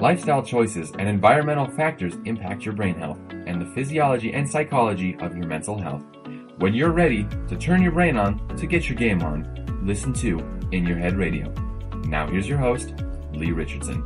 Lifestyle choices and environmental factors impact your brain health and the physiology and psychology of your mental health. When you're ready to turn your brain on to get your game on, listen to In Your Head Radio. Now, here's your host, Lee Richardson.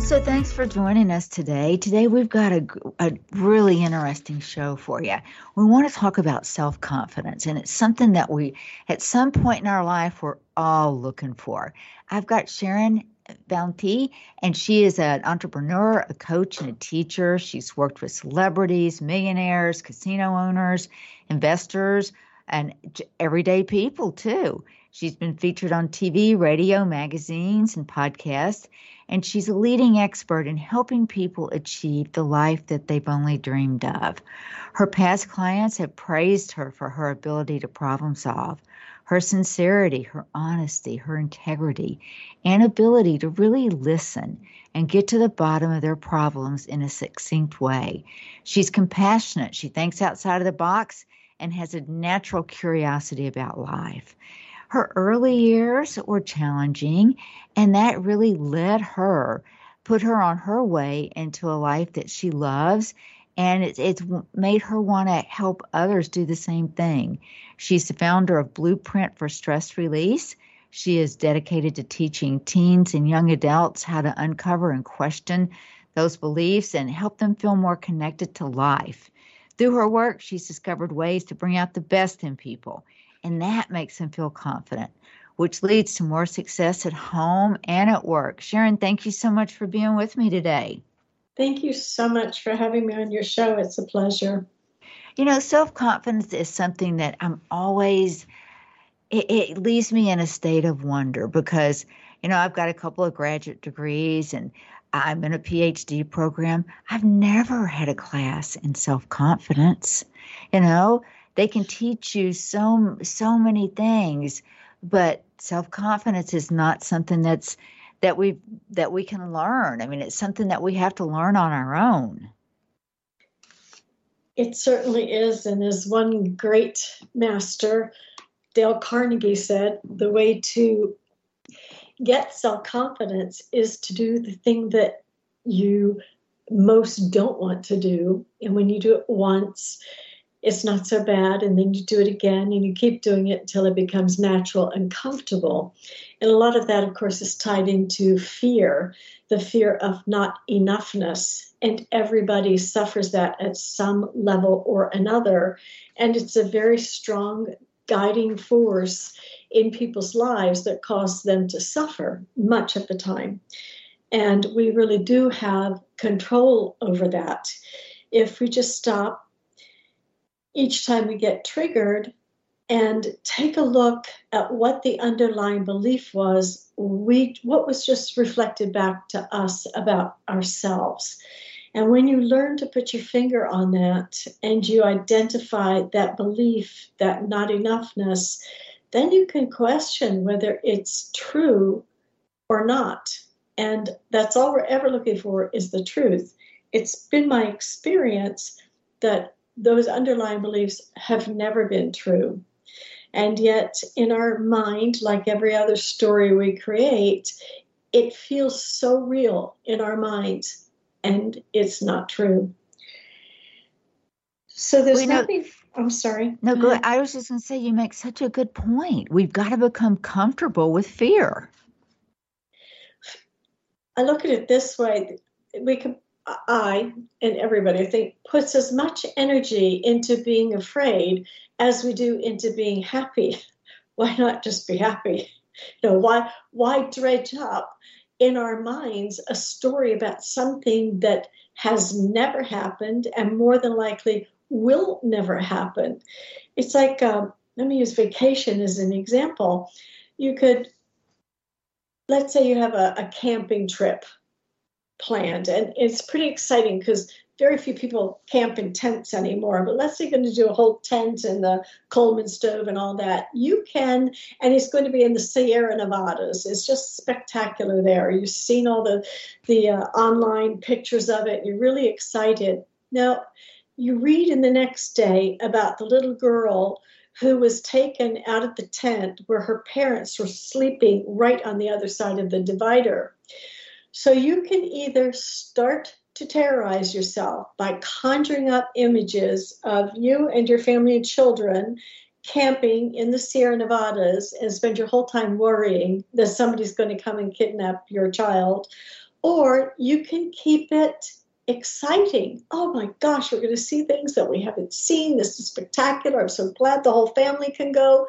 So, thanks for joining us today. Today, we've got a, a really interesting show for you. We want to talk about self confidence, and it's something that we, at some point in our life, we're all looking for. I've got Sharon Bounty, and she is an entrepreneur, a coach, and a teacher. She's worked with celebrities, millionaires, casino owners, investors, and everyday people too. She's been featured on TV, radio, magazines, and podcasts, and she's a leading expert in helping people achieve the life that they've only dreamed of. Her past clients have praised her for her ability to problem solve her sincerity, her honesty, her integrity, and ability to really listen and get to the bottom of their problems in a succinct way. She's compassionate, she thinks outside of the box, and has a natural curiosity about life. Her early years were challenging, and that really led her, put her on her way into a life that she loves and it's, it's made her want to help others do the same thing. She's the founder of Blueprint for Stress Release. She is dedicated to teaching teens and young adults how to uncover and question those beliefs and help them feel more connected to life. Through her work, she's discovered ways to bring out the best in people, and that makes them feel confident, which leads to more success at home and at work. Sharon, thank you so much for being with me today. Thank you so much for having me on your show. It's a pleasure. You know, self confidence is something that I'm always, it, it, leaves me in a state of wonder because, you know, I've got a couple of graduate degrees and I'm in a PhD program. I've never had a class in self confidence. You know, they can teach you so so many things, but self confidence is not something that's that we that we can learn. I mean, it's something that we have to learn on our own. It certainly is, and as one great master, Dale Carnegie said, the way to get self confidence is to do the thing that you most don't want to do. And when you do it once, it's not so bad. And then you do it again and you keep doing it until it becomes natural and comfortable. And a lot of that, of course, is tied into fear the fear of not enoughness. And everybody suffers that at some level or another. And it's a very strong guiding force in people's lives that cause them to suffer much of the time. And we really do have control over that. If we just stop each time we get triggered and take a look at what the underlying belief was we what was just reflected back to us about ourselves. And when you learn to put your finger on that and you identify that belief that not enoughness then you can question whether it's true or not. And that's all we're ever looking for is the truth. It's been my experience that those underlying beliefs have never been true. And yet, in our mind, like every other story we create, it feels so real in our minds, and it's not true. So there's we nothing. Know, I'm sorry. No, go. I was just going to say you make such a good point. We've got to become comfortable with fear. I look at it this way: we can I and everybody, I think, puts as much energy into being afraid as we do into being happy. Why not just be happy? You know, why why dredge up in our minds a story about something that has never happened and more than likely will never happen? It's like um, let me use vacation as an example. You could let's say you have a, a camping trip planned. And it's pretty exciting because very few people camp in tents anymore. But let's say you're going to do a whole tent and the Coleman stove and all that. You can, and it's going to be in the Sierra Nevadas. It's just spectacular there. You've seen all the the uh, online pictures of it. You're really excited. Now, you read in the next day about the little girl who was taken out of the tent where her parents were sleeping right on the other side of the divider. So you can either start to terrorize yourself by conjuring up images of you and your family and children camping in the Sierra Nevadas and spend your whole time worrying that somebody's going to come and kidnap your child. Or you can keep it exciting. Oh my gosh, we're going to see things that we haven't seen. This is spectacular. I'm so glad the whole family can go.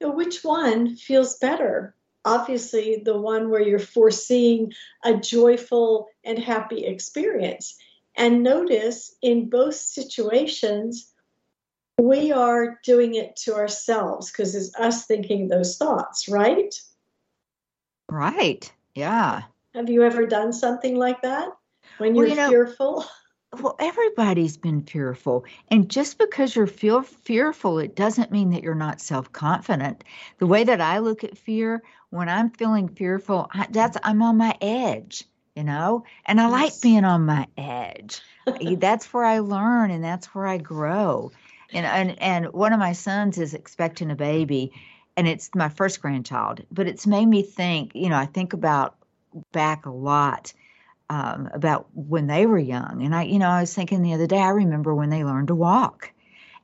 Which one feels better? Obviously, the one where you're foreseeing a joyful and happy experience. And notice in both situations, we are doing it to ourselves because it's us thinking those thoughts, right? Right. Yeah. Have you ever done something like that when you're well, you know, fearful? Well, everybody's been fearful. And just because you're feel fearful, it doesn't mean that you're not self-confident. The way that I look at fear, when I'm feeling fearful, I, that's I'm on my edge, you know? And I yes. like being on my edge. that's where I learn and that's where I grow and and and one of my sons is expecting a baby and it's my first grandchild but it's made me think you know i think about back a lot um, about when they were young and i you know i was thinking the other day i remember when they learned to walk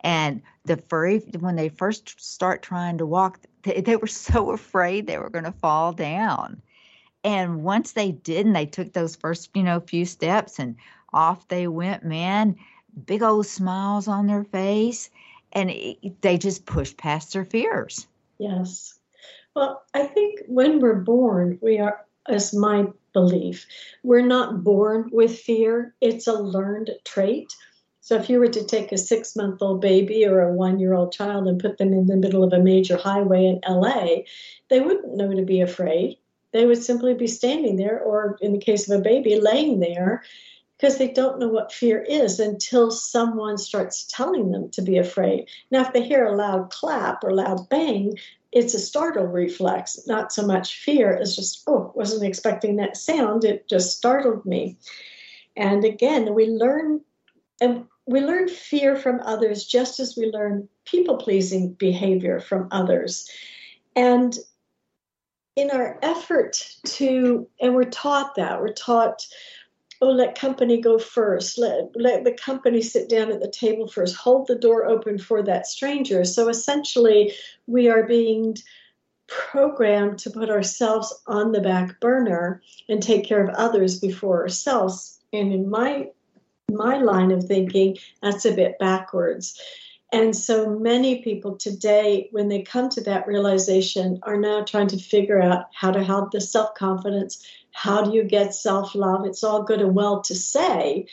and the furry when they first start trying to walk they, they were so afraid they were going to fall down and once they did and they took those first you know few steps and off they went man big old smiles on their face, and it, they just push past their fears. Yes. Well, I think when we're born, we are, as my belief, we're not born with fear, it's a learned trait. So if you were to take a six month old baby or a one year old child and put them in the middle of a major highway in LA, they wouldn't know to be afraid. They would simply be standing there, or in the case of a baby, laying there because they don't know what fear is until someone starts telling them to be afraid. Now, if they hear a loud clap or loud bang, it's a startle reflex, not so much fear. It's just, oh, wasn't expecting that sound. It just startled me. And again, we learn and we learn fear from others just as we learn people pleasing behavior from others. And in our effort to, and we're taught that, we're taught oh, let company go first. Let, let the company sit down at the table first. Hold the door open for that stranger. So essentially, we are being programmed to put ourselves on the back burner and take care of others before ourselves. And in my my line of thinking, that's a bit backwards. And so many people today, when they come to that realization, are now trying to figure out how to have the self confidence, how do you get self love? It's all good and well to say,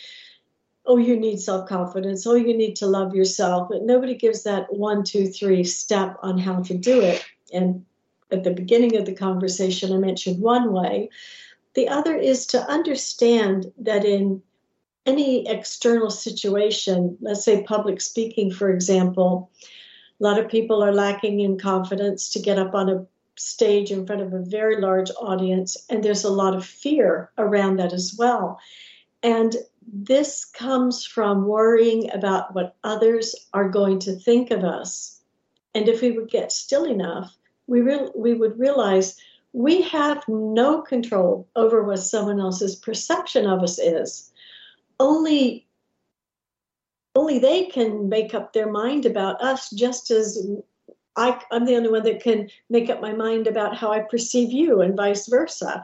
oh, you need self confidence, oh, you need to love yourself, but nobody gives that one, two, three step on how to do it. And at the beginning of the conversation, I mentioned one way. The other is to understand that in any external situation, let's say public speaking, for example, a lot of people are lacking in confidence to get up on a stage in front of a very large audience, and there's a lot of fear around that as well. And this comes from worrying about what others are going to think of us. And if we would get still enough, we, re- we would realize we have no control over what someone else's perception of us is. Only only they can make up their mind about us just as I, I'm the only one that can make up my mind about how I perceive you, and vice versa.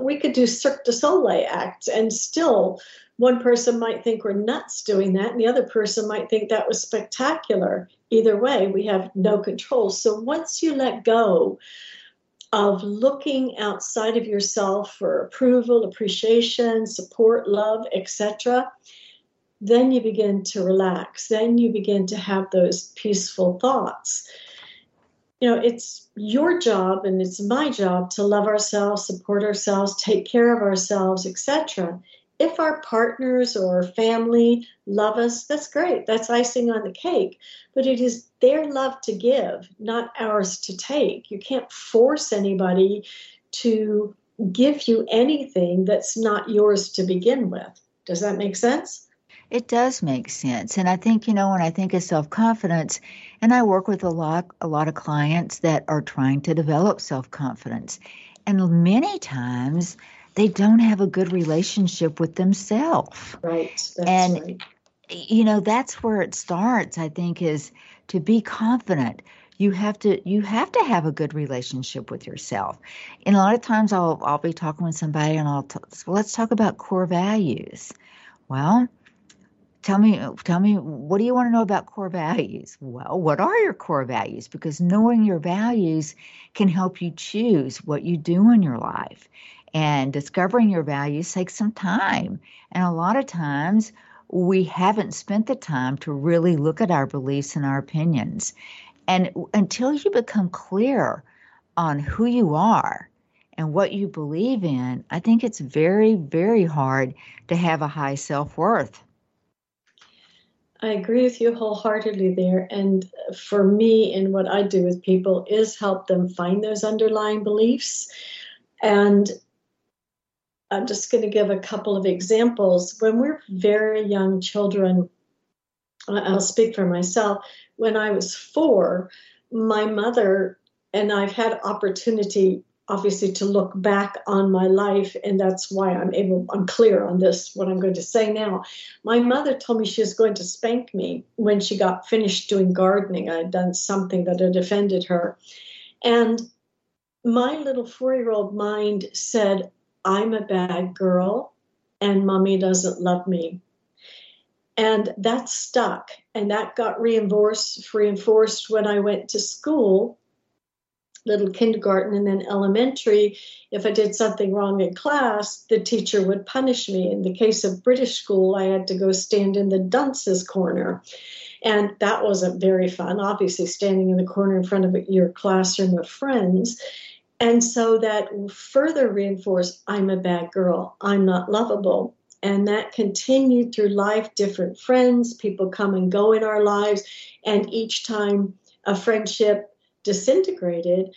We could do Cirque du Soleil acts, and still one person might think we're nuts doing that, and the other person might think that was spectacular. Either way, we have no control. So once you let go of looking outside of yourself for approval, appreciation, support, love, etc., then you begin to relax. Then you begin to have those peaceful thoughts you know, it's your job and it's my job to love ourselves, support ourselves, take care of ourselves, etc. If our partners or family love us, that's great. That's icing on the cake. But it is their love to give, not ours to take. You can't force anybody to give you anything that's not yours to begin with. Does that make sense? It does make sense. And I think, you know, when I think of self-confidence, and I work with a lot a lot of clients that are trying to develop self-confidence. And many times they don't have a good relationship with themselves. Right. That's and right. you know, that's where it starts, I think, is to be confident you have to you have to have a good relationship with yourself and a lot of times i'll i'll be talking with somebody and i'll t- well, let's talk about core values well tell me tell me what do you want to know about core values? Well what are your core values? Because knowing your values can help you choose what you do in your life. And discovering your values takes some time. And a lot of times we haven't spent the time to really look at our beliefs and our opinions. And until you become clear on who you are and what you believe in, I think it's very, very hard to have a high self worth. I agree with you wholeheartedly there. And for me, and what I do with people is help them find those underlying beliefs. And I'm just going to give a couple of examples. When we're very young children, I'll speak for myself. When I was four, my mother and I've had opportunity obviously to look back on my life and that's why i'm able i'm clear on this what i'm going to say now. My mother told me she was going to spank me when she got finished doing gardening. I had done something that had offended her. And my little four year old mind said i'm a bad girl and mommy doesn't love me. And that stuck and that got reinforced reinforced when i went to school little kindergarten and then elementary if i did something wrong in class the teacher would punish me. In the case of british school i had to go stand in the dunces corner. And that wasn't very fun obviously standing in the corner in front of your classroom of friends. And so that further reinforced i'm a bad girl i'm not lovable. And that continued through life different friends people come and go in our lives. And each time a friendship disintegrated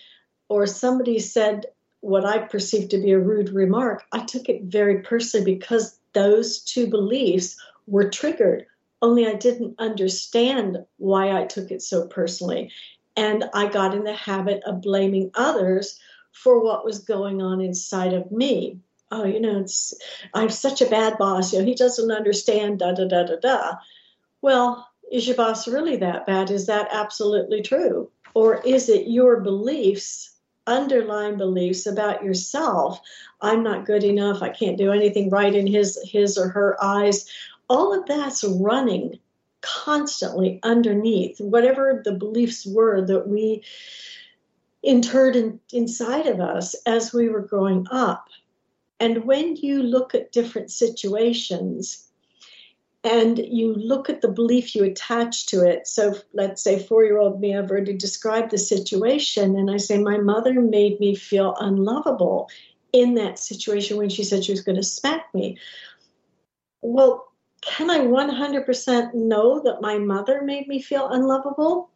or somebody said what i perceived to be a rude remark i took it very personally because those two beliefs were triggered only i didn't understand why i took it so personally and i got in the habit of blaming others for what was going on inside of me oh, you know, it's I'm such a bad boss. You know, he doesn't understand. Da da da da da. Well, is your boss really that bad? Is that absolutely true, or is it your beliefs? underlying beliefs about yourself? I'm not good enough. I can't do anything right in his his or her eyes. All of that's running constantly underneath whatever the beliefs were that we interred in, inside of us as we were growing up. And when you look at different situations and you look at the belief you attach to it, so let's say four year old me, I've already described the situation, and I say, My mother made me feel unlovable in that situation when she said she was going to smack me. Well, can I 100% know that my mother made me feel unlovable?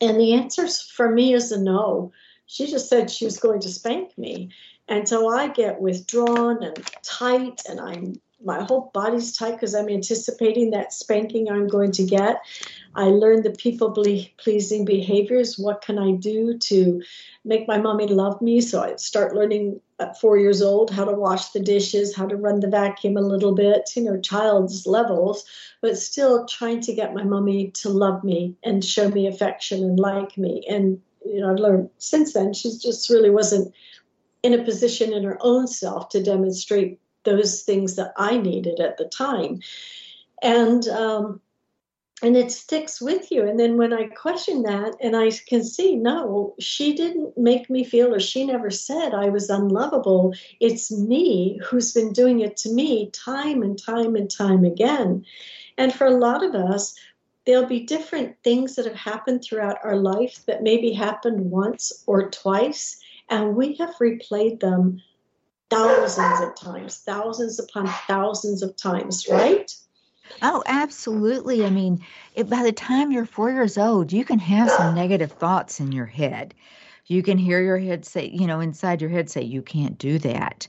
And the answer for me is a no. She just said she was going to spank me. And so I get withdrawn and tight, and I'm my whole body's tight because I'm anticipating that spanking I'm going to get. I learned the people pleasing behaviors. What can I do to make my mommy love me? So I start learning at four years old how to wash the dishes, how to run the vacuum a little bit, you know, child's levels, but still trying to get my mommy to love me and show me affection and like me. And, you know, I've learned since then she just really wasn't in a position in her own self to demonstrate those things that I needed at the time. And um, and it sticks with you. And then when I question that and I can see, no, she didn't make me feel, or she never said I was unlovable. It's me who's been doing it to me time and time and time again. And for a lot of us, there'll be different things that have happened throughout our life that maybe happened once or twice and we have replayed them thousands of times, thousands upon thousands of times, right? Oh, absolutely. I mean, it, by the time you're four years old, you can have some negative thoughts in your head. You can hear your head say, you know, inside your head say, you can't do that.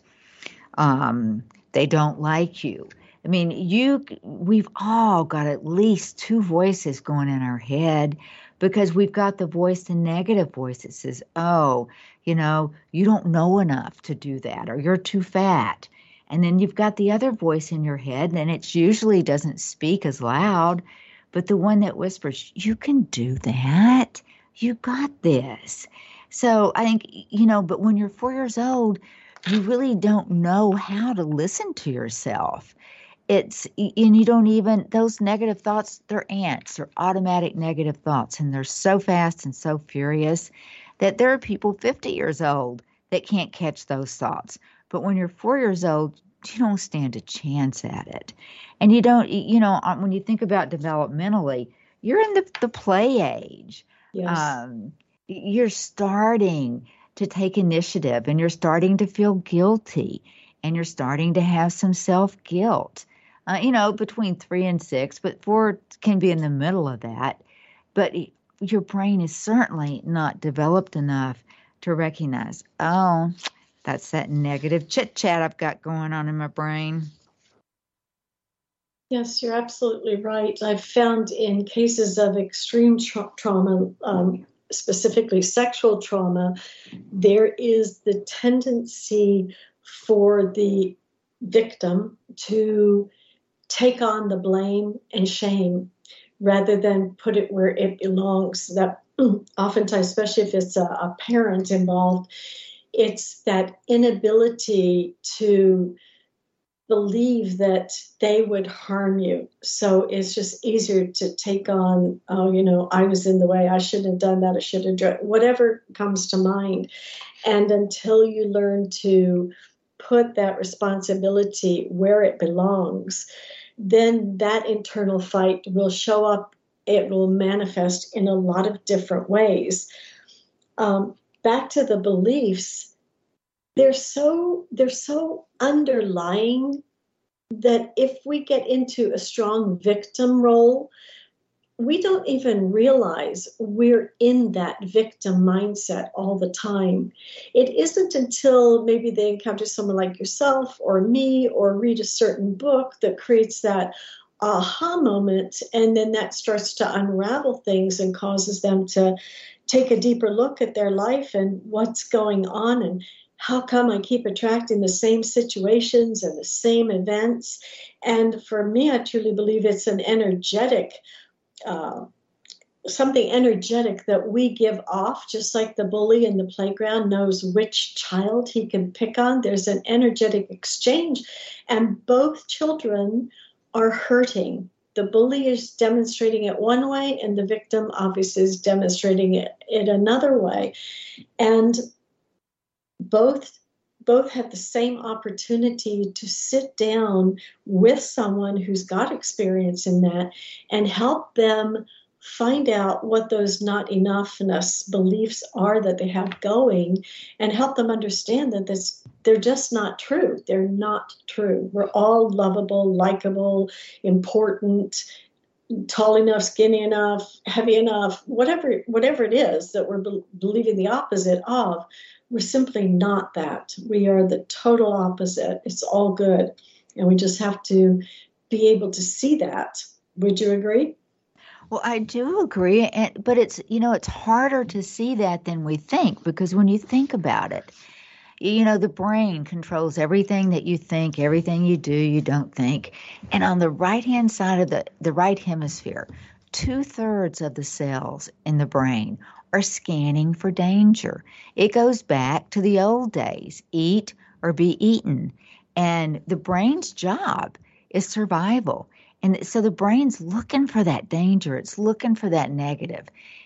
Um, they don't like you. I mean, you we've all got at least two voices going in our head because we've got the voice, the negative voice that says, "Oh, you know, you don't know enough to do that or you're too fat." And then you've got the other voice in your head and it usually doesn't speak as loud, but the one that whispers, "You can do that. You got this." So, I think, you know, but when you're 4 years old, you really don't know how to listen to yourself it's and you don't even those negative thoughts they're ants they're automatic negative thoughts and they're so fast and so furious that there are people 50 years old that can't catch those thoughts but when you're four years old you don't stand a chance at it and you don't you know uh, when you think about developmentally you're in the, the play age yes. um, you're starting to take initiative and you're starting to feel guilty and you're starting to have some self guilt uh, you know, between three and six, but four can be in the middle of that. But your brain is certainly not developed enough to recognize, oh, that's that negative chit chat I've got going on in my brain. Yes, you're absolutely right. I've found in cases of extreme tra- trauma, um, specifically sexual trauma, there is the tendency for the victim to take on the blame and shame rather than put it where it belongs. That oftentimes, especially if it's a, a parent involved, it's that inability to believe that they would harm you. So it's just easier to take on, oh, you know, I was in the way, I shouldn't have done that, I should have done whatever comes to mind. And until you learn to put that responsibility where it belongs, then that internal fight will show up, it will manifest in a lot of different ways. Um, back to the beliefs, they're so they're so underlying that if we get into a strong victim role, we don't even realize we're in that victim mindset all the time. It isn't until maybe they encounter someone like yourself or me or read a certain book that creates that aha moment, and then that starts to unravel things and causes them to take a deeper look at their life and what's going on and how come I keep attracting the same situations and the same events. And for me, I truly believe it's an energetic uh, something energetic that we give off, just like the bully in the playground knows which child he can pick on. There's an energetic exchange, and both children are hurting. The bully is demonstrating it one way, and the victim obviously is demonstrating it in another way. And both both have the same opportunity to sit down with someone who's got experience in that and help them find out what those not enoughness beliefs are that they have going and help them understand that this they're just not true. They're not true. We're all lovable likable important tall enough skinny enough heavy enough whatever whatever it is that we're be- believing the opposite of we're simply not that. We are the total opposite. It's all good. And we just have to be able to see that. Would you agree? Well, I do agree, and, but it's you know it's harder to see that than we think because when you think about it, you know the brain controls everything that you think, everything you do, you don't think, and on the right hand side of the the right hemisphere, two thirds of the cells in the brain are scanning for danger. It goes back to the old days eat or be eaten. And the brain's job is survival. And so the brain's looking for that danger, it's looking for that negative.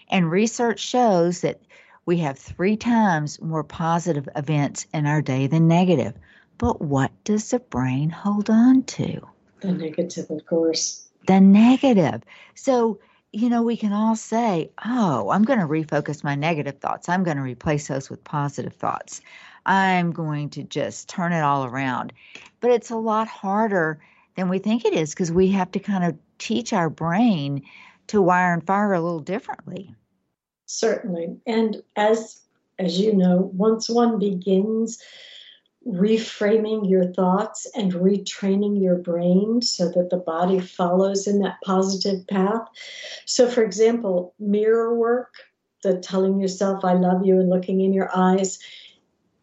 And research shows that we have three times more positive events in our day than negative. But what does the brain hold on to? The negative, of course. The negative. So you know, we can all say, oh, I'm going to refocus my negative thoughts. I'm going to replace those with positive thoughts. I'm going to just turn it all around. But it's a lot harder than we think it is because we have to kind of teach our brain to wire and fire a little differently. Certainly. And as as you know, once one begins reframing your thoughts and retraining your brain so that the body follows in that positive path. So, for example, mirror work, the telling yourself, I love you, and looking in your eyes,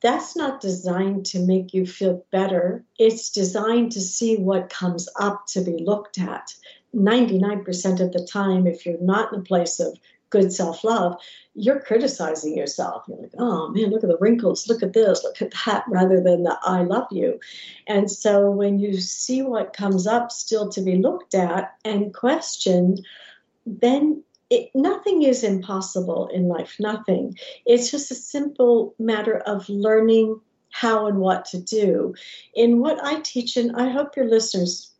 that's not designed to make you feel better. It's designed to see what comes up to be looked at. 99% of the time, if you're not in a place of good self love, you're criticizing yourself. You're like, oh man, look at the wrinkles, look at this, look at that, rather than the I love you. And so when you see what comes up still to be looked at and questioned, then it, nothing is impossible in life, nothing. It's just a simple matter of learning how and what to do. In what I teach, and I hope your listeners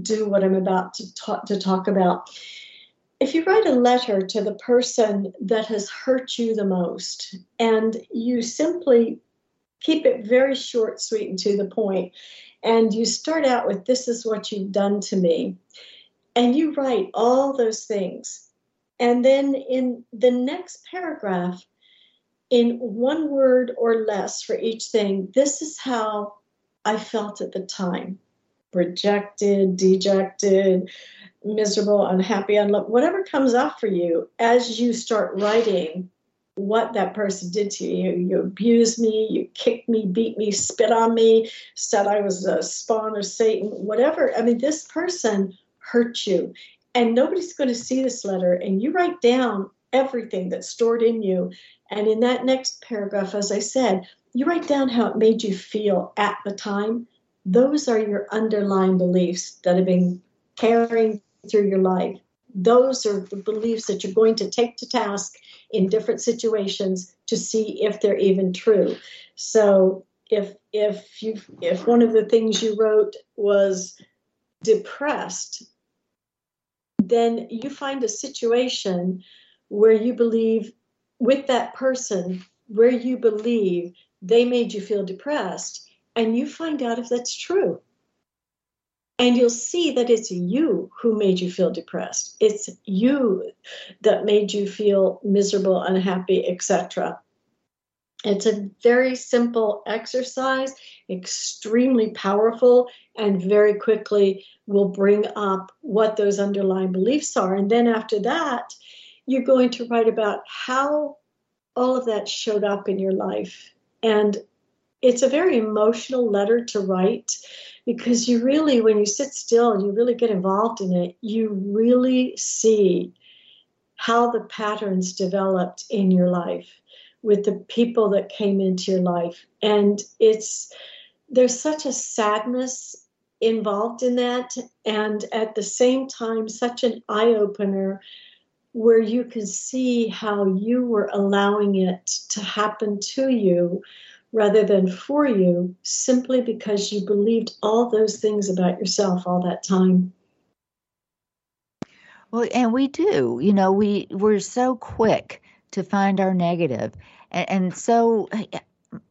do what I'm about to talk, to talk about if you write a letter to the person that has hurt you the most and you simply keep it very short, sweet, and to the point, and you start out with, This is what you've done to me, and you write all those things. And then in the next paragraph, in one word or less for each thing, this is how I felt at the time rejected, dejected, miserable, unhappy, unloved, whatever comes up for you as you start writing what that person did to you. You abused me, you kicked me, beat me, spit on me, said I was a spawn of Satan, whatever. I mean, this person hurt you. And nobody's going to see this letter. And you write down everything that's stored in you. And in that next paragraph, as I said, you write down how it made you feel at the time. Those are your underlying beliefs that have been carrying through your life. Those are the beliefs that you're going to take to task in different situations to see if they're even true. So if if you if one of the things you wrote was depressed, then you find a situation where you believe with that person where you believe they made you feel depressed and you find out if that's true. And you'll see that it's you who made you feel depressed. It's you that made you feel miserable unhappy etc it's a very simple exercise extremely powerful and very quickly will bring up what those underlying beliefs are. And then after that you're going to write about how all of that showed up in your life and it's a very emotional letter to write because you really, when you sit still and you really get involved in it, you really see how the patterns developed in your life with the people that came into your life. And it's, there's such a sadness involved in that. And at the same time, such an eye opener where you can see how you were allowing it to happen to you rather than for you simply because you believed all those things about yourself all that time. Well, and we do. You know, we we're so quick to find our negative, and, and so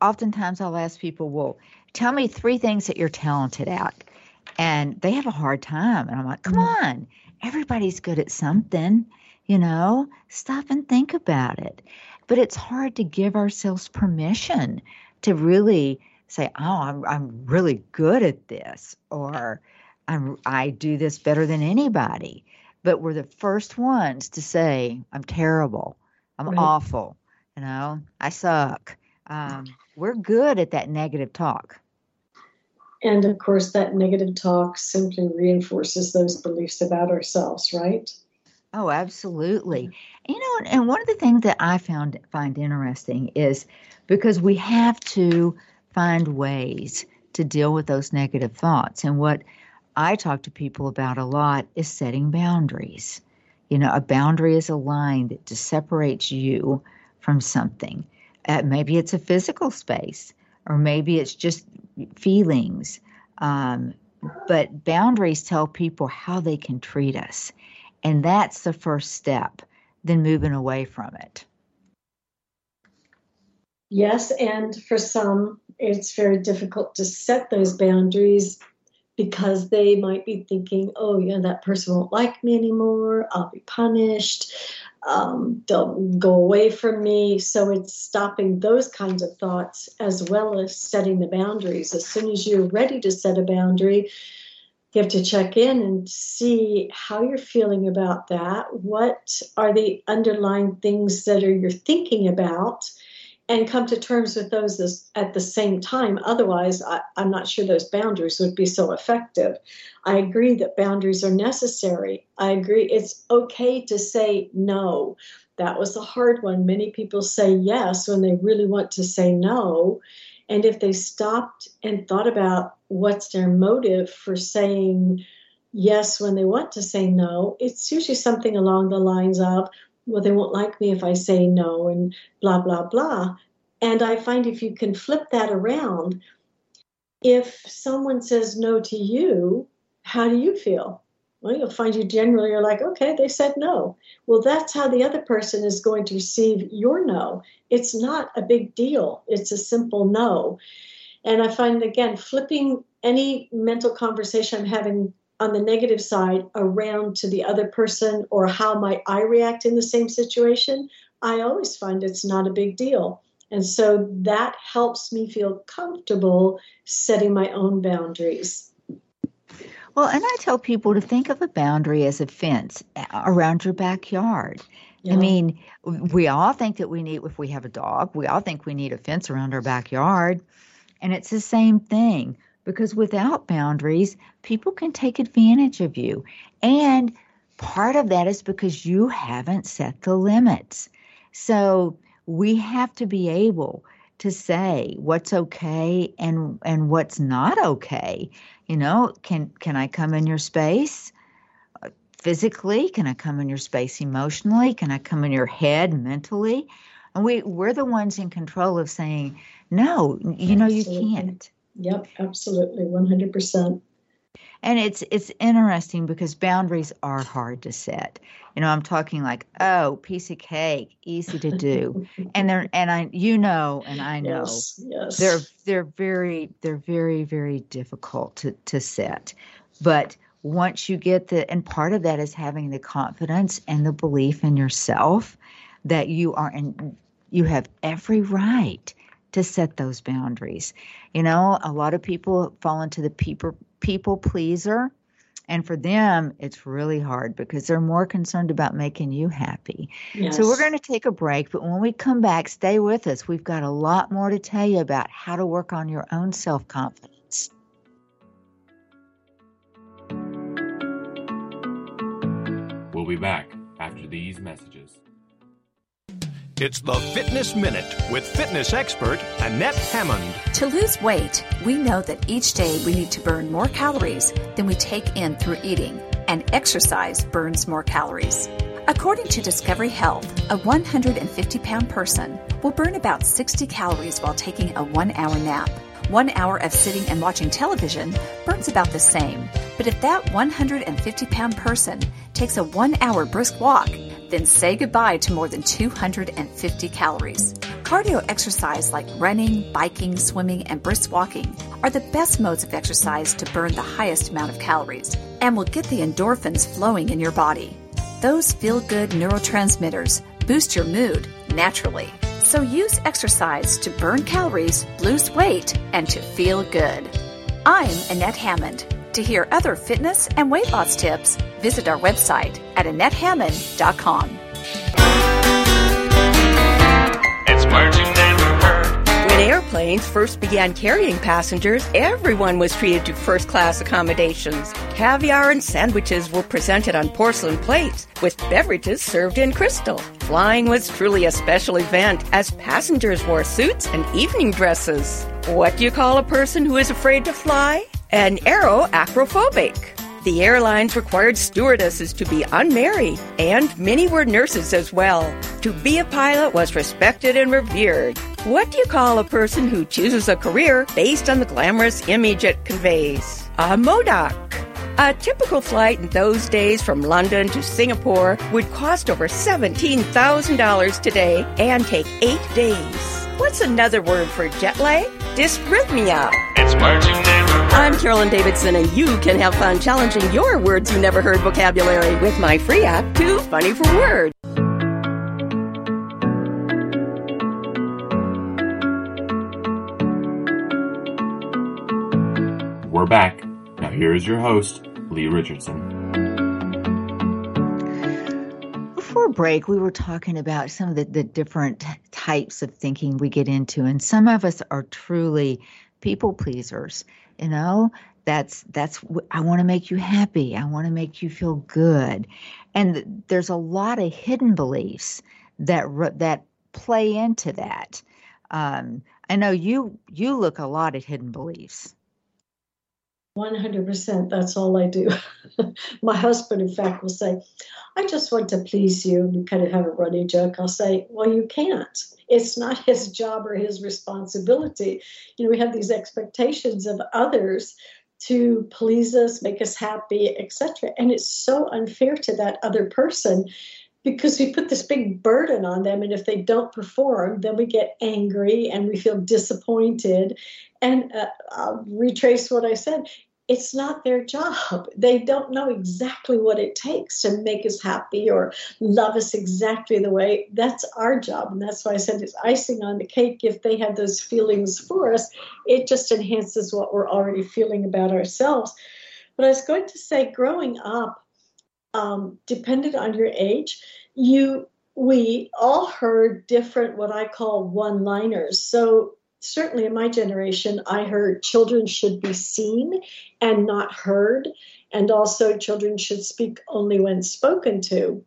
oftentimes I'll ask people, "Well, tell me three things that you're talented at," and they have a hard time, and I'm like, "Come mm-hmm. on, everybody's good at something." You know, stop and think about it. But it's hard to give ourselves permission to really say, "Oh, I'm I'm really good at this," or "I'm I do this better than anybody." But we're the first ones to say, "I'm terrible. I'm right. awful. You know, I suck." Um, we're good at that negative talk. And of course, that negative talk simply reinforces those beliefs about ourselves, right? Oh, absolutely. You know, and one of the things that I found find interesting is because we have to find ways to deal with those negative thoughts. And what I talk to people about a lot is setting boundaries. You know, a boundary is a line that just separates you from something. Uh, maybe it's a physical space, or maybe it's just feelings. Um, but boundaries tell people how they can treat us. And that's the first step, then moving away from it. Yes, and for some, it's very difficult to set those boundaries because they might be thinking, oh, know, that person won't like me anymore. I'll be punished. Um, they'll go away from me. So it's stopping those kinds of thoughts as well as setting the boundaries. As soon as you're ready to set a boundary, you have to check in and see how you're feeling about that. What are the underlying things that are you're thinking about? And come to terms with those at the same time. Otherwise, I, am not sure those boundaries would be so effective. I agree that boundaries are necessary. I agree it's okay to say no. That was a hard one. Many people say yes when they really want to say no. And if they stopped and thought about what's their motive for saying yes when they want to say no, it's usually something along the lines of, well, they won't like me if I say no, and blah, blah, blah. And I find if you can flip that around, if someone says no to you, how do you feel? Well, you'll find you generally are like, okay, they said no. Well, that's how the other person is going to receive your no. It's not a big deal, it's a simple no. And I find, again, flipping any mental conversation I'm having on the negative side around to the other person or how might I react in the same situation, I always find it's not a big deal. And so that helps me feel comfortable setting my own boundaries. Well, and I tell people to think of a boundary as a fence around your backyard. Yeah. I mean, we all think that we need, if we have a dog, we all think we need a fence around our backyard. And it's the same thing because without boundaries, people can take advantage of you. And part of that is because you haven't set the limits. So we have to be able to say what's okay and and what's not okay. You know, can can I come in your space? physically can i come in your space emotionally can i come in your head mentally and we we're the ones in control of saying no you know you can't Yep, absolutely, 100%. And it's it's interesting because boundaries are hard to set. You know, I'm talking like, oh, piece of cake, easy to do. and they're and I you know and I know yes, yes. they're they're very they're very very difficult to to set. But once you get the and part of that is having the confidence and the belief in yourself that you are and you have every right to set those boundaries. You know, a lot of people fall into the people people pleaser and for them it's really hard because they're more concerned about making you happy. Yes. So we're going to take a break, but when we come back, stay with us. We've got a lot more to tell you about how to work on your own self-confidence. We'll be back after these messages. It's the Fitness Minute with fitness expert Annette Hammond. To lose weight, we know that each day we need to burn more calories than we take in through eating, and exercise burns more calories. According to Discovery Health, a 150 pound person will burn about 60 calories while taking a one hour nap. One hour of sitting and watching television burns about the same. But if that 150 pound person takes a one hour brisk walk, then say goodbye to more than 250 calories. Cardio exercise like running, biking, swimming, and brisk walking are the best modes of exercise to burn the highest amount of calories and will get the endorphins flowing in your body. Those feel good neurotransmitters boost your mood naturally. So use exercise to burn calories, lose weight, and to feel good. I'm Annette Hammond. To hear other fitness and weight loss tips, visit our website at AnnetteHammond.com. It's words you never heard. When airplanes first began carrying passengers, everyone was treated to first class accommodations. Caviar and sandwiches were presented on porcelain plates, with beverages served in crystal. Flying was truly a special event as passengers wore suits and evening dresses. What do you call a person who is afraid to fly? An aeroacrophobic. The airlines required stewardesses to be unmarried, and many were nurses as well. To be a pilot was respected and revered. What do you call a person who chooses a career based on the glamorous image it conveys? A Modoc. A typical flight in those days from London to Singapore would cost over $17,000 today and take eight days. What's another word for jet lag? Dysrhythmia. It's words you never heard. I'm Carolyn Davidson, and you can have fun challenging your words you never heard vocabulary with my free app, Too Funny for Words. We're back. Now here is your host, Lee Richardson. Break, we were talking about some of the, the different types of thinking we get into, and some of us are truly people pleasers. You know, that's that's I want to make you happy. I want to make you feel good, and there's a lot of hidden beliefs that that play into that. Um, I know you you look a lot at hidden beliefs. 100%. That's all I do. My husband, in fact, will say, I just want to please you. We kind of have a running joke. I'll say, Well, you can't. It's not his job or his responsibility. You know, we have these expectations of others to please us, make us happy, etc. And it's so unfair to that other person because we put this big burden on them and if they don't perform then we get angry and we feel disappointed and uh, i'll retrace what i said it's not their job. They don't know exactly what it takes to make us happy or love us exactly the way. That's our job. And that's why I said it's icing on the cake. If they have those feelings for us, it just enhances what we're already feeling about ourselves. But I was going to say, growing up, um, on your age, you we all heard different what I call one-liners. So certainly in my generation, I heard children should be seen and not heard, and also children should speak only when spoken to.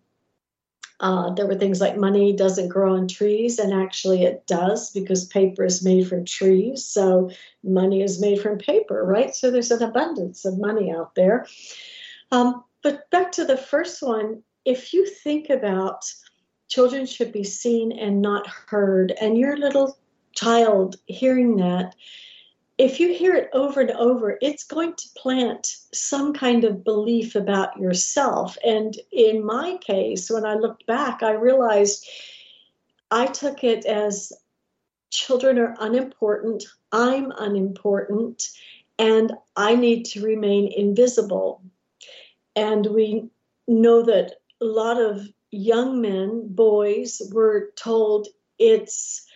Uh, there were things like money doesn't grow on trees, and actually it does because paper is made from trees. So money is made from paper, right? So there's an abundance of money out there. Um, but back to the first one, if you think about children should be seen and not heard, and your little child hearing that, if you hear it over and over, it's going to plant some kind of belief about yourself. And in my case, when I looked back, I realized I took it as children are unimportant, I'm unimportant, and I need to remain invisible. And we know that a lot of young men, boys, were told it's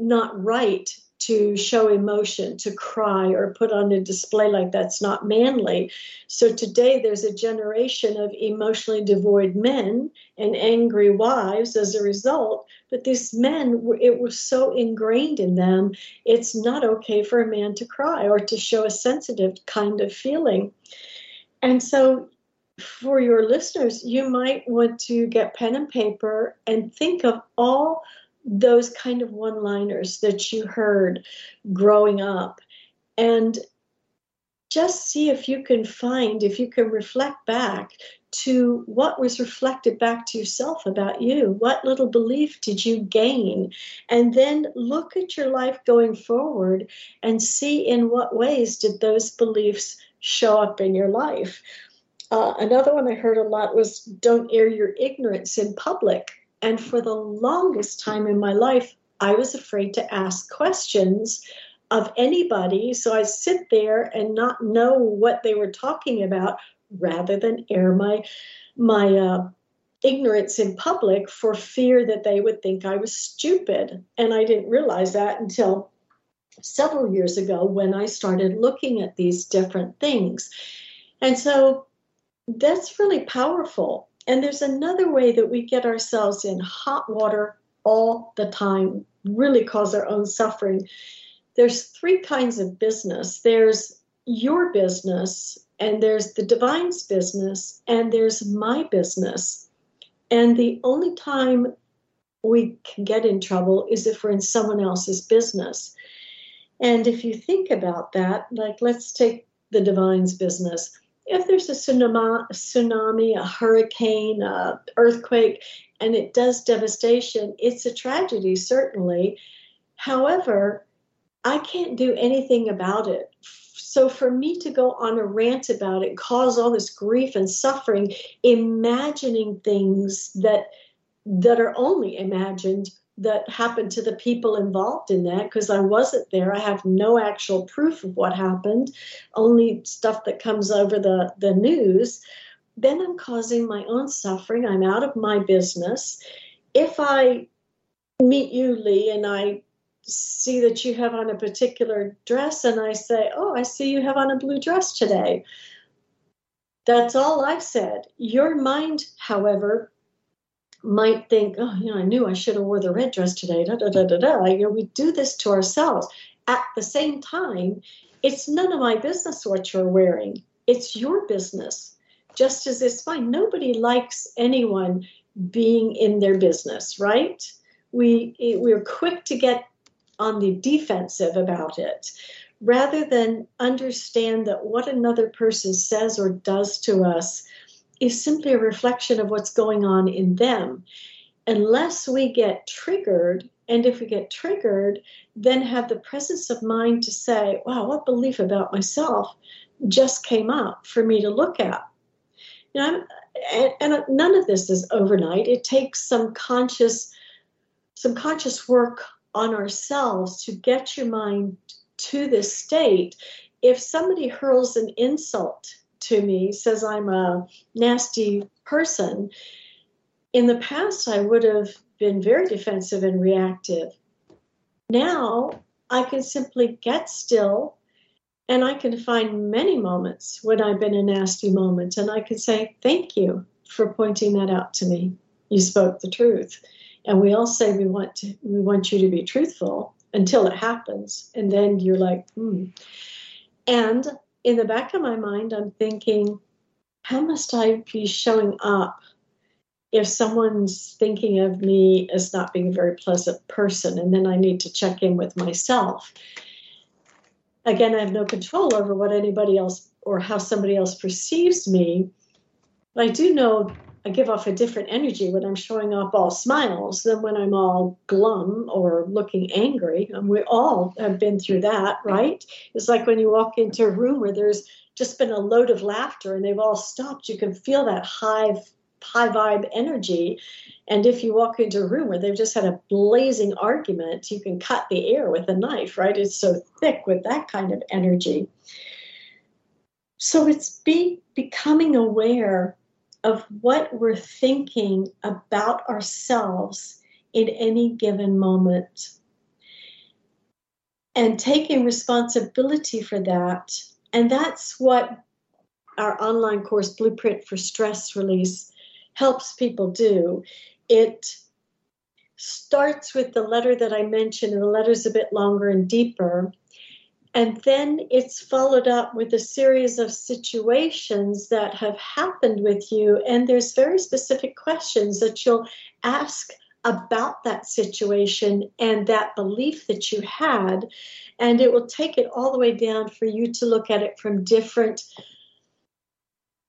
not right to show emotion, to cry or put on a display like that's not manly. So today there's a generation of emotionally devoid men and angry wives as a result. But these men, it was so ingrained in them, it's not okay for a man to cry or to show a sensitive kind of feeling. And so for your listeners, you might want to get pen and paper and think of all those kind of one liners that you heard growing up and just see if you can find, if you can reflect back to what was reflected back to yourself about you. What little belief did you gain? And then look at your life going forward and see in what ways did those beliefs show up in your life. Uh, another one I heard a lot was don't air your ignorance in public. And for the longest time in my life, I was afraid to ask questions of anybody. So I sit there and not know what they were talking about rather than air my my uh, ignorance in public for fear that they would think I was stupid. And I didn't realize that until several years ago when I started looking at these different things. And so that's really powerful. And there's another way that we get ourselves in hot water all the time, really cause our own suffering. There's three kinds of business there's your business, and there's the divine's business, and there's my business. And the only time we can get in trouble is if we're in someone else's business. And if you think about that, like let's take the divine's business if there's a tsunami, a, hurricane, a earthquake, and it does devastation, it's a tragedy, certainly. However, I can't do anything about it. So for me to go on a rant about it, cause all this grief and suffering, imagining things that that are only imagined that happened to the people involved in that because I wasn't there. I have no actual proof of what happened, only stuff that comes over the, the news. Then I'm causing my own suffering. I'm out of my business. If I meet you, Lee, and I see that you have on a particular dress and I say, Oh, I see you have on a blue dress today. That's all I've said. Your mind, however, might think, oh, you know, I knew I should have wore the red dress today. Da, da, da, da, da. You know, we do this to ourselves. At the same time, it's none of my business what you're wearing. It's your business. Just as it's fine. Nobody likes anyone being in their business, right? We we're quick to get on the defensive about it rather than understand that what another person says or does to us is simply a reflection of what's going on in them. Unless we get triggered, and if we get triggered, then have the presence of mind to say, wow, what belief about myself just came up for me to look at? And none of this is overnight. It takes some conscious, some conscious work on ourselves to get your mind to this state. If somebody hurls an insult to me, says I'm a nasty person, in the past I would have been very defensive and reactive. Now I can simply get still and I can find many moments when I've been a nasty moment and I can say, Thank you for pointing that out to me. You spoke the truth. And we all say we want to we want you to be truthful until it happens. And then you're like, hmm. And in the back of my mind, I'm thinking, how must I be showing up if someone's thinking of me as not being a very pleasant person? And then I need to check in with myself. Again, I have no control over what anybody else or how somebody else perceives me. But I do know I give off a different energy when I'm showing up all smiles than when I'm all glum or looking angry. And we all have been through that, right? It's like when you walk into a room where there's just been a load of laughter and they've all stopped, you can feel that high high vibe energy. And if you walk into a room where they've just had a blazing argument, you can cut the air with a knife, right? It's so thick with that kind of energy. So it's be becoming aware of what we're thinking about ourselves in any given moment. And taking responsibility for that. And that's what our online course, Blueprint for Stress Release, helps people do. It starts with the letter that I mentioned, and the letter's a bit longer and deeper. And then it's followed up with a series of situations that have happened with you. And there's very specific questions that you'll ask about that situation and that belief that you had. And it will take it all the way down for you to look at it from different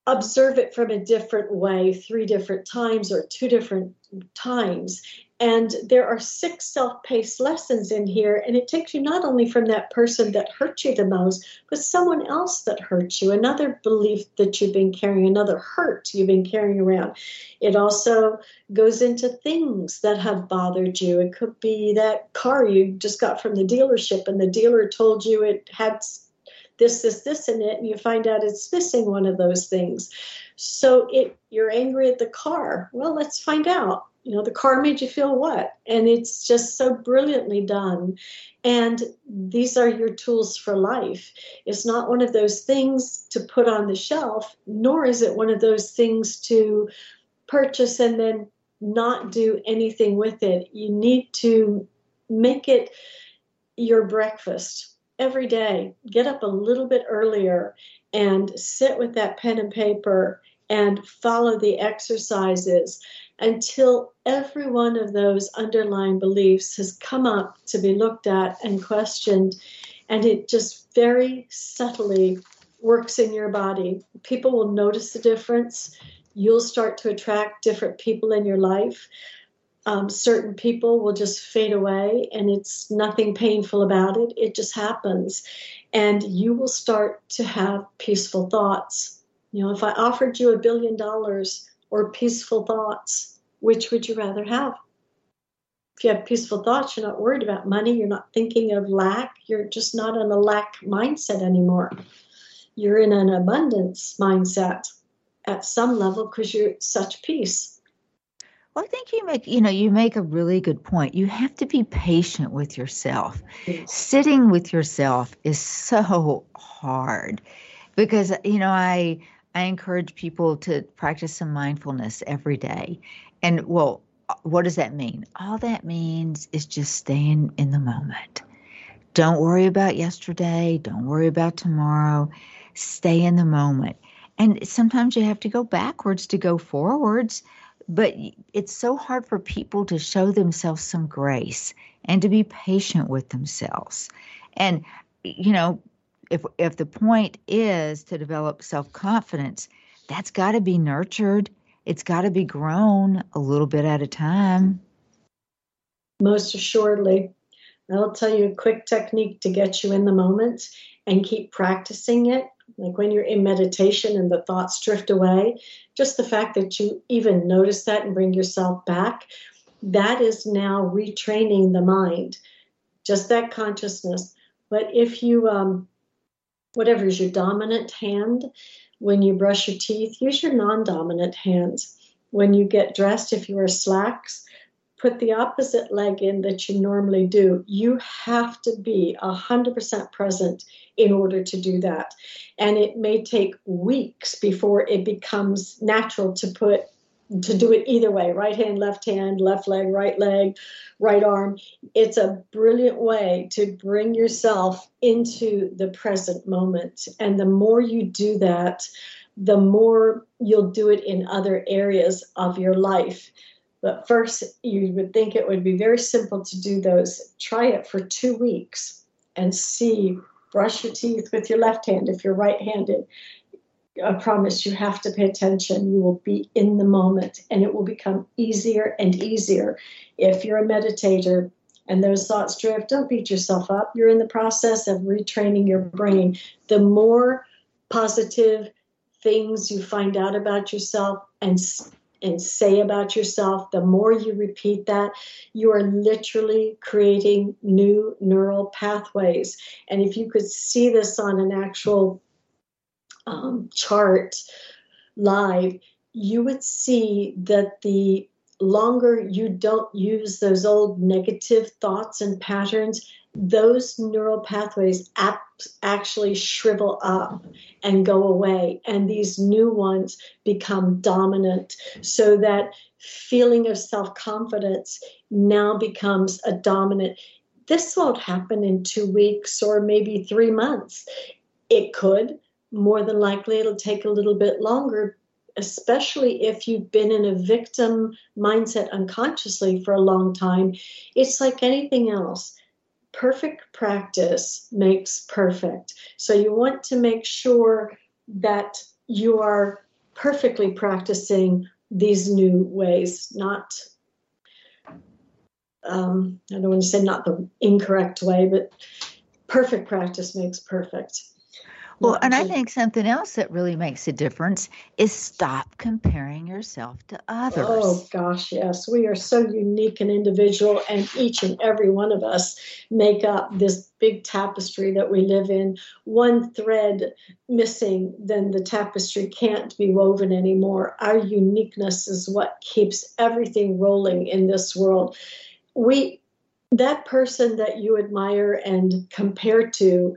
observe it from a different way three different times or two different times and there are six self paced lessons in here, and it takes you not only from that person that hurt you the most, but someone else that hurt you, another belief that you've been carrying, another hurt you've been carrying around. It also goes into things that have bothered you. It could be that car you just got from the dealership, and the dealer told you it had this, this, this in it, and you find out it's missing one of those things. So it you're angry at the car. Well, let's find out you know the car made you feel what? And it's just so brilliantly done. And these are your tools for life. It's not one of those things to put on the shelf nor is it one of those things to purchase and then not do anything with it. You need to make it your breakfast every day. Get up a little bit earlier and sit with that pen and paper and follow the exercises until every one of those underlying beliefs has come up to be looked at and questioned. And it just very subtly works in your body. People will notice the difference. You'll start to attract different people in your life. Um, certain people will just fade away and it's nothing painful about it. It just happens. And you will start to have peaceful thoughts. You know, if I offered you a billion dollars or peaceful thoughts, which would you rather have? If you have peaceful thoughts, you're not worried about money, you're not thinking of lack, you're just not in a lack mindset anymore. You're in an abundance mindset at some level because you're such peace. Well, I think you make, you know, you make a really good point. You have to be patient with yourself. Sitting with yourself is so hard because, you know, I I encourage people to practice some mindfulness every day. And well, uh, what does that mean? All that means is just staying in the moment. Don't worry about yesterday, don't worry about tomorrow. Stay in the moment. And sometimes you have to go backwards to go forwards but it's so hard for people to show themselves some grace and to be patient with themselves. And you know, if if the point is to develop self-confidence, that's got to be nurtured. It's got to be grown a little bit at a time. Most assuredly. I'll tell you a quick technique to get you in the moment and keep practicing it like when you're in meditation and the thoughts drift away, just the fact that you even notice that and bring yourself back, that is now retraining the mind, just that consciousness. But if you, um, whatever is your dominant hand, when you brush your teeth, use your non dominant hands. When you get dressed, if you wear slacks, put the opposite leg in that you normally do. You have to be 100% present in order to do that. And it may take weeks before it becomes natural to put to do it either way right hand left hand left leg right leg right arm. It's a brilliant way to bring yourself into the present moment. And the more you do that the more you'll do it in other areas of your life. But first you would think it would be very simple to do those. Try it for two weeks and see. Brush your teeth with your left hand if you're right handed. I promise you have to pay attention. You will be in the moment and it will become easier and easier. If you're a meditator and those thoughts drift, don't beat yourself up. You're in the process of retraining your brain. The more positive things you find out about yourself and and say about yourself, the more you repeat that, you are literally creating new neural pathways. And if you could see this on an actual um, chart live, you would see that the longer you don't use those old negative thoughts and patterns, those neural pathways ap- actually shrivel up and go away, and these new ones become dominant, so that feeling of self confidence now becomes a dominant. This won't happen in two weeks or maybe three months. It could. More than likely, it'll take a little bit longer especially if you've been in a victim mindset unconsciously for a long time, it's like anything else perfect practice makes perfect. So you want to make sure that you are perfectly practicing these new ways, not, um, I don't want to say not the incorrect way, but perfect practice makes perfect. Well, and I think something else that really makes a difference is stop comparing yourself to others. Oh, gosh, yes. We are so unique and individual, and each and every one of us make up this big tapestry that we live in. One thread missing, then the tapestry can't be woven anymore. Our uniqueness is what keeps everything rolling in this world. We, that person that you admire and compare to,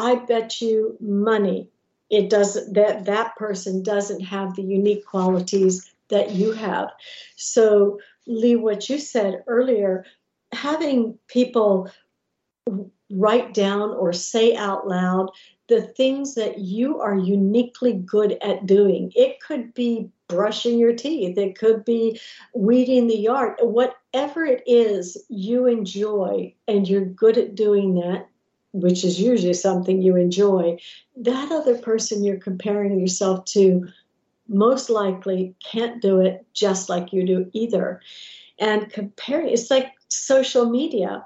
I bet you money it doesn't that that person doesn't have the unique qualities that you have. So Lee, what you said earlier, having people write down or say out loud the things that you are uniquely good at doing. It could be brushing your teeth, it could be weeding the yard, whatever it is you enjoy and you're good at doing that, which is usually something you enjoy, that other person you're comparing yourself to most likely can't do it just like you do either. And comparing, it's like social media.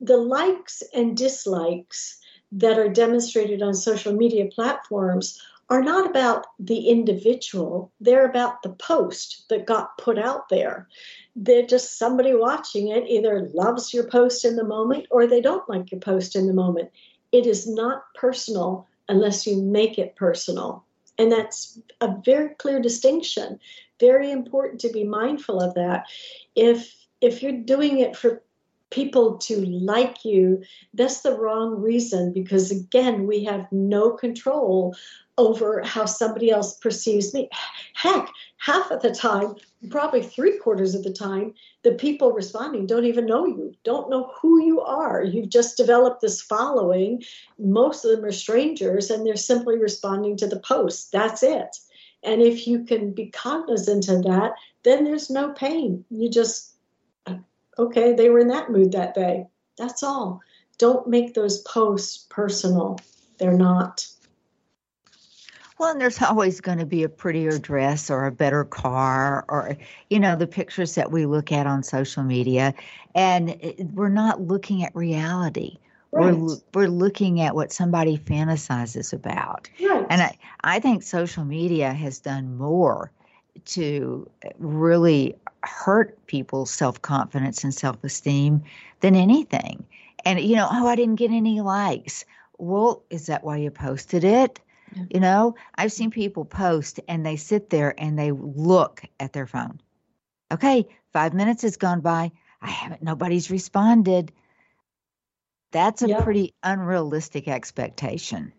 The likes and dislikes that are demonstrated on social media platforms are not about the individual, they're about the post that got put out there they're just somebody watching it either loves your post in the moment or they don't like your post in the moment. It is not personal unless you make it personal. And that's a very clear distinction very important to be mindful of that. If if you're doing it for people to like you, that's the wrong reason because again, we have no control over how somebody else perceives me. Heck, half of the time, probably three quarters of the time, the people responding don't even know you, don't know who you are. You've just developed this following. Most of them are strangers and they're simply responding to the post. That's it. And if you can be cognizant of that, then there's no pain. You just, okay, they were in that mood that day. That's all. Don't make those posts personal. They're not. Well, and there's always going to be a prettier dress or a better car or, you know, the pictures that we look at on social media. And we're not looking at reality. Right. We're, we're looking at what somebody fantasizes about. Right. And I, I think social media has done more to really hurt people's self confidence and self esteem than anything. And, you know, oh, I didn't get any likes. Well, is that why you posted it? You know, I've seen people post and they sit there and they look at their phone. Okay, five minutes has gone by. I haven't, nobody's responded. That's a yep. pretty unrealistic expectation.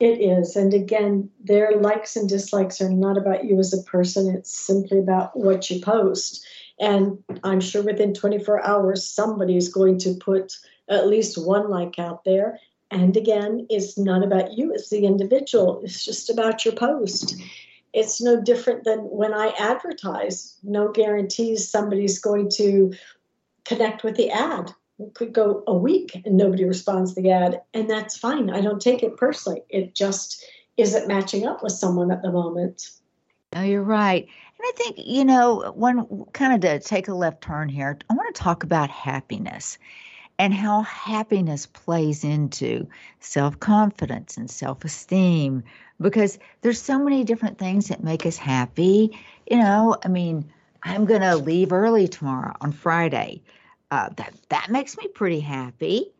It is. And again, their likes and dislikes are not about you as a person, it's simply about what you post. And I'm sure within 24 hours, somebody is going to put at least one like out there. And again, it's not about you as the individual, it's just about your post. It's no different than when I advertise. No guarantees somebody's going to connect with the ad. Could go a week and nobody responds to the ad, and that's fine. I don't take it personally. It just isn't matching up with someone at the moment. No, you're right. And I think, you know, one kind of to take a left turn here, I want to talk about happiness and how happiness plays into self confidence and self esteem because there's so many different things that make us happy. You know, I mean, I'm going to leave early tomorrow on Friday. Uh, that that makes me pretty happy.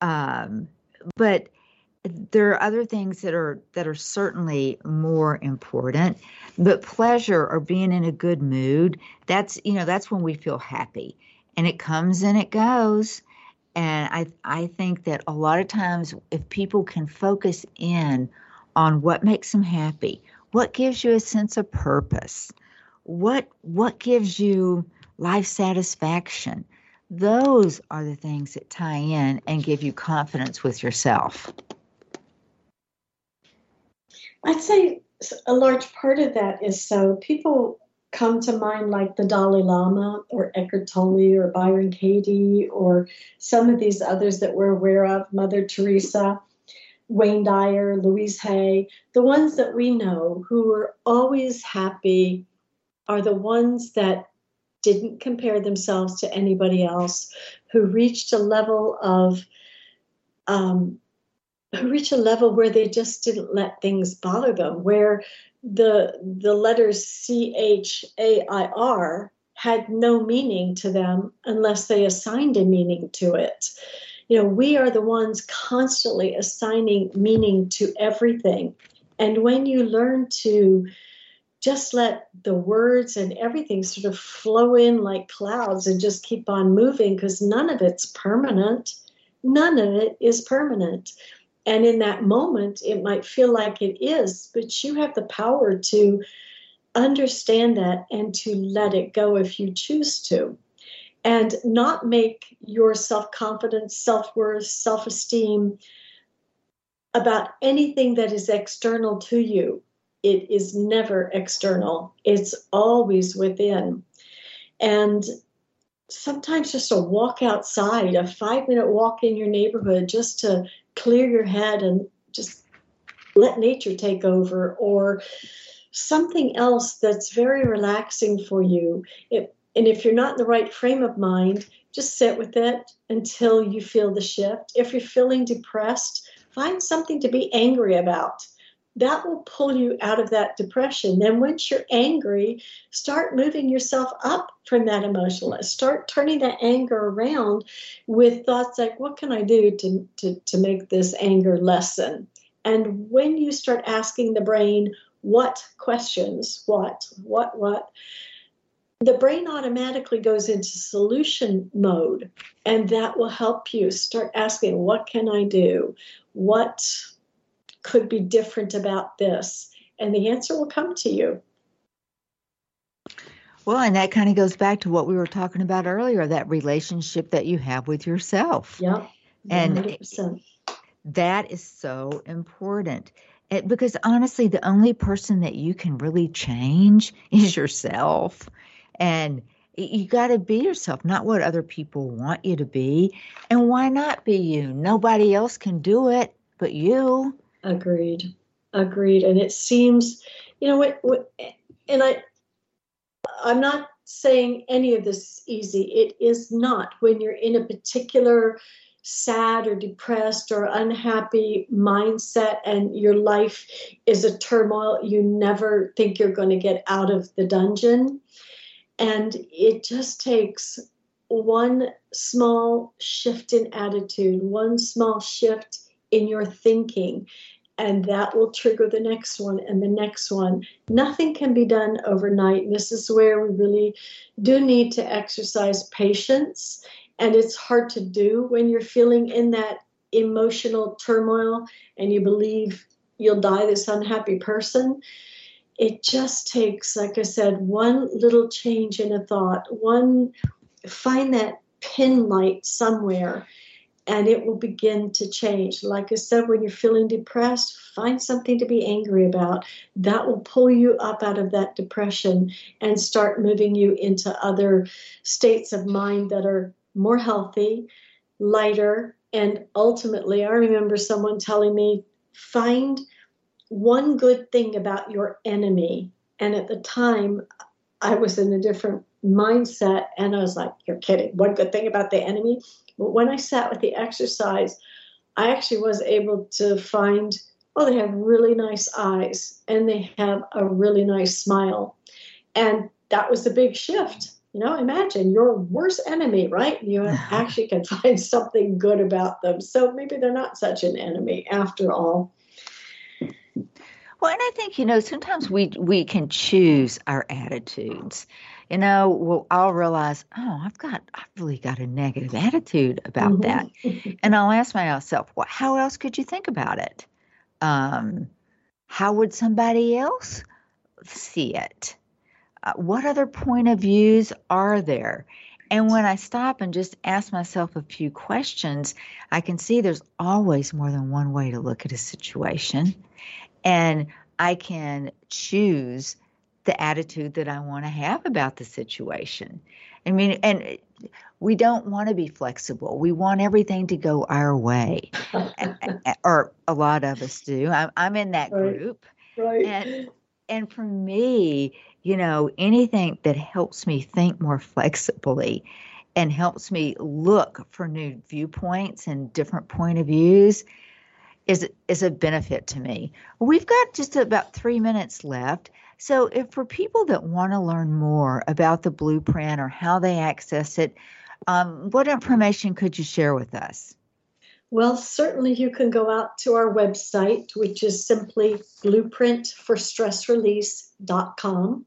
Um, but there are other things that are that are certainly more important. But pleasure or being in a good mood, that's you know that's when we feel happy, and it comes and it goes. And I, I think that a lot of times, if people can focus in on what makes them happy, what gives you a sense of purpose, what what gives you life satisfaction, those are the things that tie in and give you confidence with yourself. I'd say a large part of that is so people come to mind like the Dalai Lama or Eckhart Tolle or Byron Katie or some of these others that we're aware of, Mother Teresa, Wayne Dyer, Louise Hay, the ones that we know who are always happy are the ones that didn't compare themselves to anybody else, who reached a level of um, who reached a level where they just didn't let things bother them, where the the letters C H A I R had no meaning to them unless they assigned a meaning to it. You know, we are the ones constantly assigning meaning to everything. And when you learn to just let the words and everything sort of flow in like clouds and just keep on moving because none of it's permanent, none of it is permanent. And in that moment, it might feel like it is, but you have the power to understand that and to let it go if you choose to. And not make your self confidence, self worth, self esteem about anything that is external to you. It is never external, it's always within. And sometimes just a walk outside, a five minute walk in your neighborhood, just to clear your head and just let nature take over or something else that's very relaxing for you. It, and if you're not in the right frame of mind, just sit with it until you feel the shift. If you're feeling depressed, find something to be angry about that will pull you out of that depression. Then, once you're angry, start moving yourself up from that emotional. Start turning that anger around with thoughts like, what can I do to, to, to make this anger lessen? And when you start asking the brain, what questions, what, what, what, the brain automatically goes into solution mode and that will help you start asking what can i do what could be different about this and the answer will come to you well and that kind of goes back to what we were talking about earlier that relationship that you have with yourself yeah and 100%. that is so important it, because honestly the only person that you can really change is yourself and you got to be yourself, not what other people want you to be. And why not be you? Nobody else can do it but you. Agreed. Agreed. And it seems, you know what, what and I I'm not saying any of this is easy. It is not when you're in a particular sad or depressed or unhappy mindset and your life is a turmoil, you never think you're going to get out of the dungeon. And it just takes one small shift in attitude, one small shift in your thinking, and that will trigger the next one and the next one. Nothing can be done overnight. And this is where we really do need to exercise patience. And it's hard to do when you're feeling in that emotional turmoil and you believe you'll die this unhappy person it just takes, like I said, one little change in a thought, one find that pin light somewhere and it will begin to change. Like I said, when you're feeling depressed, find something to be angry about. That will pull you up out of that depression and start moving you into other states of mind that are more healthy, lighter, and ultimately, I remember someone telling me, find one good thing about your enemy. And at the time, I was in a different mindset and I was like, you're kidding. One good thing about the enemy. But when I sat with the exercise, I actually was able to find, oh, they have really nice eyes and they have a really nice smile. And that was a big shift. You know, imagine your worst enemy, right? You actually can find something good about them. So maybe they're not such an enemy after all. Well, and I think you know sometimes we we can choose our attitudes. You know, well, I'll realize, oh, I've got I've really got a negative attitude about mm-hmm. that, and I'll ask myself, well, how else could you think about it? Um, how would somebody else see it? Uh, what other point of views are there? And when I stop and just ask myself a few questions, I can see there's always more than one way to look at a situation and I can choose the attitude that I want to have about the situation. I mean, and we don't want to be flexible. We want everything to go our way, or a lot of us do. I'm, I'm in that group, right. and and for me, you know, anything that helps me think more flexibly and helps me look for new viewpoints and different point of views is is a benefit to me. We've got just about three minutes left. So, if for people that want to learn more about the blueprint or how they access it, um, what information could you share with us? Well, certainly you can go out to our website, which is simply blueprintforstressrelease.com.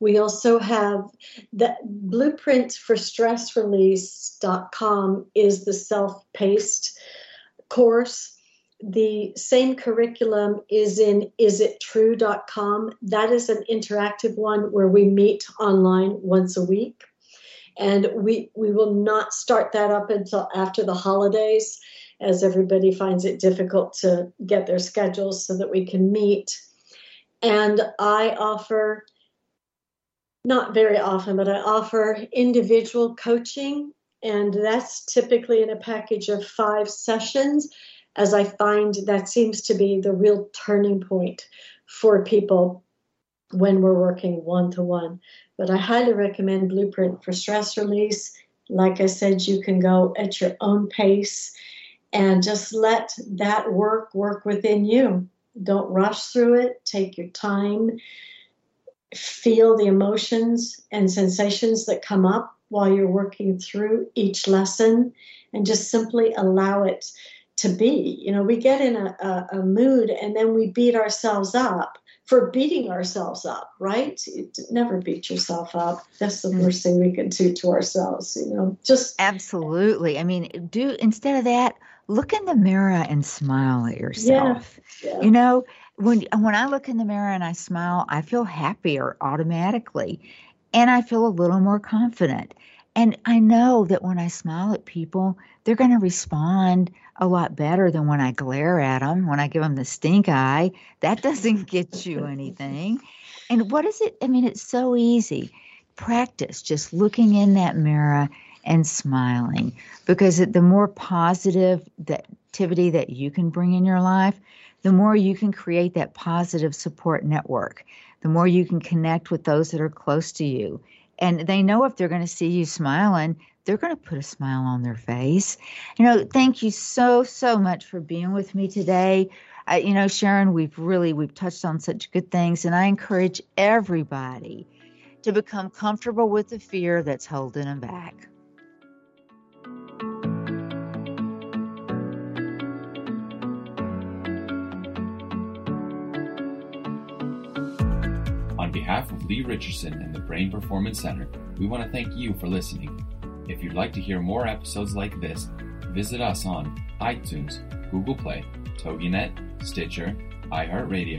We also have the blueprintforstressrelease.com is the self-paced course the same curriculum is in isittrue.com. That is an interactive one where we meet online once a week. And we, we will not start that up until after the holidays, as everybody finds it difficult to get their schedules so that we can meet. And I offer, not very often, but I offer individual coaching. And that's typically in a package of five sessions as I find that seems to be the real turning point for people when we're working one to one. But I highly recommend Blueprint for Stress Release. Like I said, you can go at your own pace and just let that work work within you. Don't rush through it, take your time, feel the emotions and sensations that come up while you're working through each lesson, and just simply allow it to be. You know, we get in a, a, a mood and then we beat ourselves up for beating ourselves up, right? never beat yourself up. That's the Mm. worst thing we can do to ourselves, you know. Just Absolutely. I mean, do instead of that, look in the mirror and smile at yourself. yeah. You know, when when I look in the mirror and I smile, I feel happier automatically and I feel a little more confident. And I know that when I smile at people, they're going to respond a lot better than when I glare at them, when I give them the stink eye. That doesn't get you anything. And what is it? I mean, it's so easy. Practice just looking in that mirror and smiling because the more positive the activity that you can bring in your life, the more you can create that positive support network, the more you can connect with those that are close to you. And they know if they're going to see you smiling, they're going to put a smile on their face. You know, thank you so, so much for being with me today. You know, Sharon, we've really we've touched on such good things, and I encourage everybody to become comfortable with the fear that's holding them back. On behalf of Lee Richardson and the Brain Performance Center, we want to thank you for listening. If you'd like to hear more episodes like this, visit us on iTunes, Google Play, TogiNet, Stitcher, iHeartRadio,